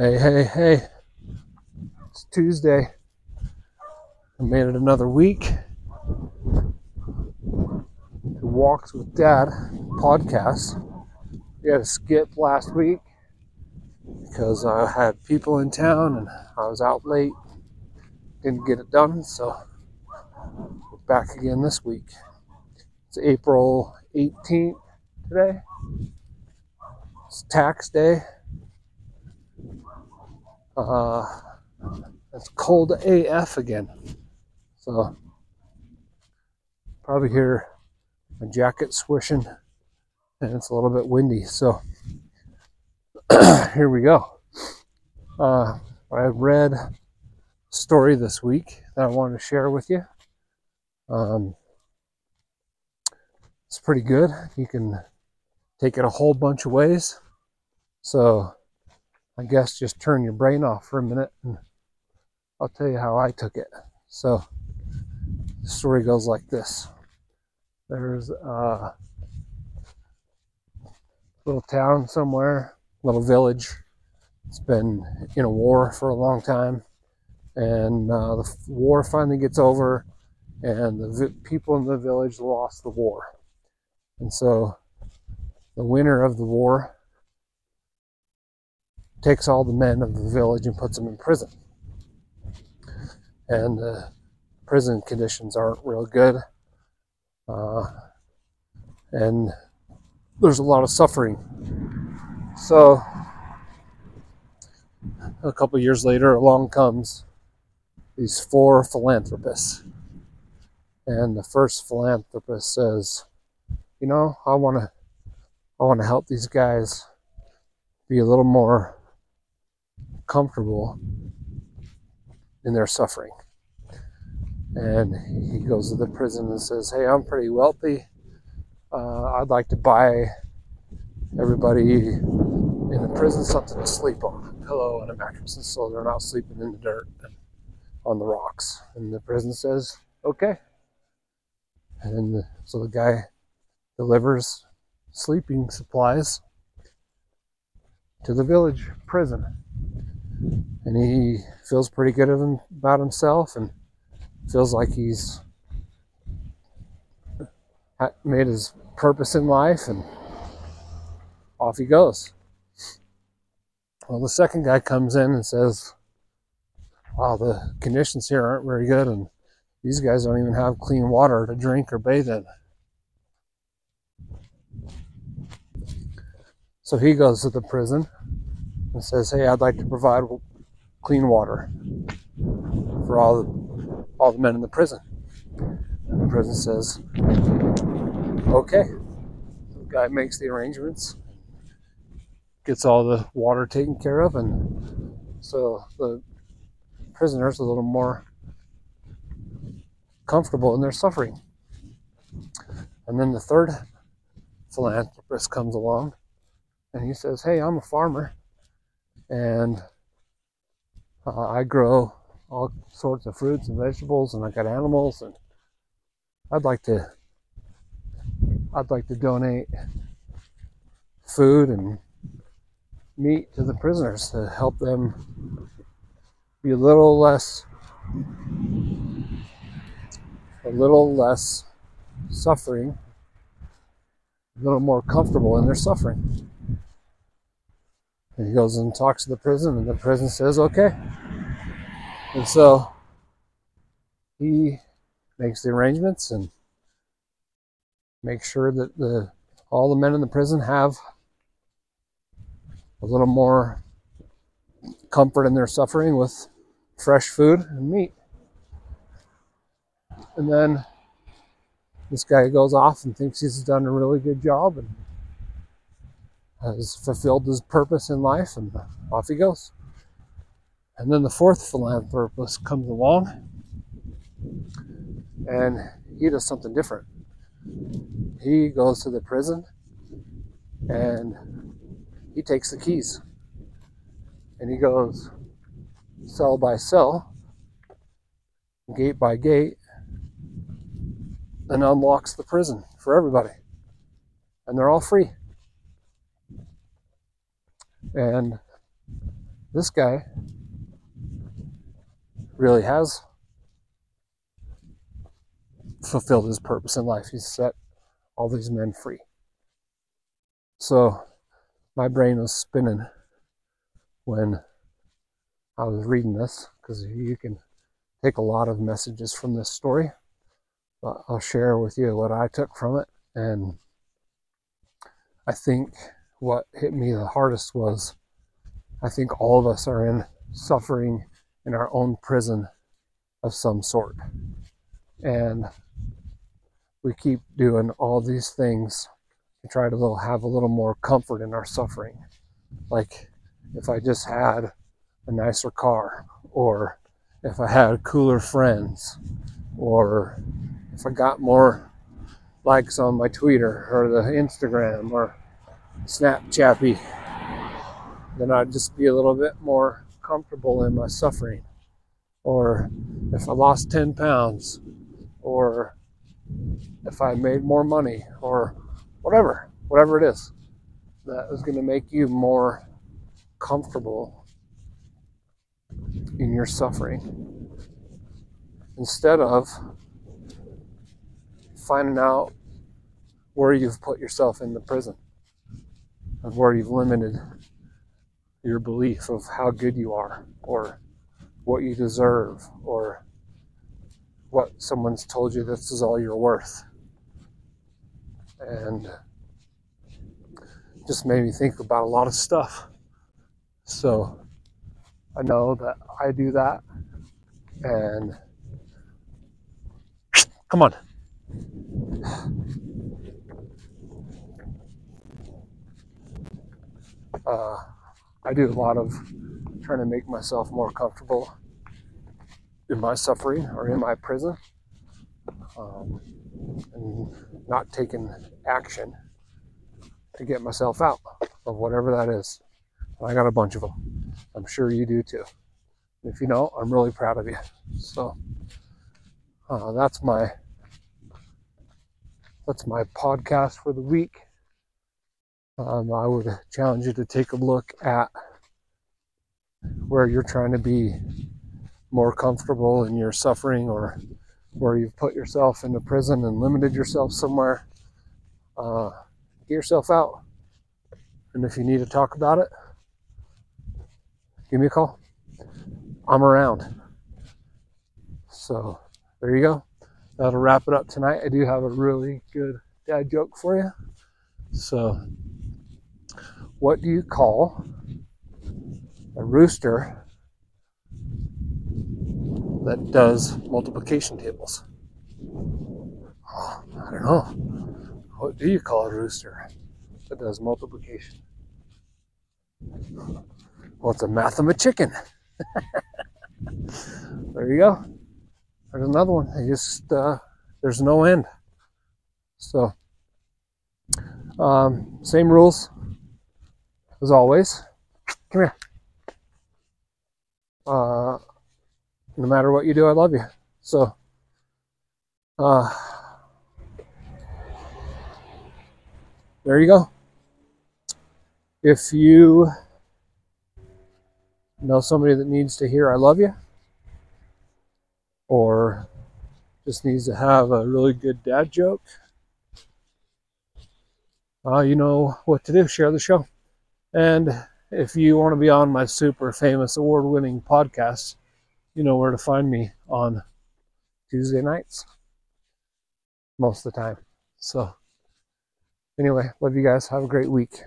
Hey, hey, hey. It's Tuesday. I made it another week. The Walks with Dad podcast. We had a skip last week because I had people in town and I was out late. Didn't get it done, so we're back again this week. It's April 18th today. It's tax day. Uh, it's cold AF again. So probably hear my jacket swishing and it's a little bit windy. So here we go. Uh, I read a story this week that I wanted to share with you. Um, it's pretty good. You can take it a whole bunch of ways. So I guess just turn your brain off for a minute and I'll tell you how I took it. So the story goes like this. There's a little town somewhere, little village. It's been in a war for a long time. And uh, the war finally gets over, and the vi- people in the village lost the war. And so the winner of the war takes all the men of the village and puts them in prison. And the prison conditions aren't real good. Uh, and there's a lot of suffering. So, a couple years later, along comes these four philanthropists. And the first philanthropist says, "You know, I want to I want to help these guys be a little more comfortable in their suffering. And he goes to the prison and says, Hey, I'm pretty wealthy. Uh, I'd like to buy everybody in the prison something to sleep on a pillow and a mattress, and so they're not sleeping in the dirt and on the rocks. And the prison says, Okay. And so the guy delivers sleeping supplies to the village prison and he feels pretty good about himself and feels like he's made his purpose in life and off he goes. Well, the second guy comes in and says, Wow, the conditions here aren't very good, and these guys don't even have clean water to drink or bathe in. So he goes to the prison and says, Hey, I'd like to provide clean water for all the, all the men in the prison. And the prison says, okay. The guy makes the arrangements, gets all the water taken care of, and so the prisoners a little more comfortable in their suffering. And then the third philanthropist comes along and he says, Hey, I'm a farmer and uh, I grow all sorts of fruits and vegetables, and I got animals, and I'd like to I'd like to donate food and meat to the prisoners to help them be a little less a little less suffering, a little more comfortable in their suffering. And he goes and talks to the prison, and the prison says, okay. And so he makes the arrangements and makes sure that the all the men in the prison have a little more comfort in their suffering with fresh food and meat. And then this guy goes off and thinks he's done a really good job and has fulfilled his purpose in life, and off he goes. And then the fourth philanthropist comes along, and he does something different. He goes to the prison and he takes the keys and he goes cell by cell, gate by gate, and unlocks the prison for everybody. And they're all free. And this guy really has fulfilled his purpose in life. He's set all these men free. So my brain was spinning when I was reading this because you can take a lot of messages from this story. But I'll share with you what I took from it. And I think what hit me the hardest was I think all of us are in suffering in our own prison of some sort. And we keep doing all these things to try to have a little more comfort in our suffering. Like if I just had a nicer car, or if I had cooler friends, or if I got more likes on my Twitter or the Instagram or Snapchappy, then I'd just be a little bit more comfortable in my suffering. Or if I lost 10 pounds, or if I made more money, or whatever, whatever it is that is going to make you more comfortable in your suffering. Instead of finding out where you've put yourself in the prison and where you've limited your belief of how good you are or what you deserve or what someone's told you this is all you're worth. And just made me think about a lot of stuff. So I know that I do that. And come on. Uh, I do a lot of trying to make myself more comfortable in my suffering or in my prison um, and not taking action to get myself out of whatever that is. I got a bunch of them. I'm sure you do too. If you know, I'm really proud of you. So uh, that's my that's my podcast for the week. Um, I would challenge you to take a look at where you're trying to be more comfortable in your suffering or where you've put yourself into prison and limited yourself somewhere. Uh, get yourself out. And if you need to talk about it, give me a call. I'm around. So there you go. That'll wrap it up tonight. I do have a really good dad joke for you. So, what do you call a rooster that does multiplication tables? Oh, I don't know. What do you call a rooster that does multiplication? Well, it's a mathemachicken. there you go. There's another one. I just uh, there's no end. So, um, same rules as always. Come here. Uh, no matter what you do, I love you. So, uh, there you go. If you know somebody that needs to hear I love you, or just needs to have a really good dad joke, uh, you know what to do. Share the show. And if you want to be on my super famous award winning podcast, you know where to find me on Tuesday nights most of the time. So, anyway, love you guys. Have a great week.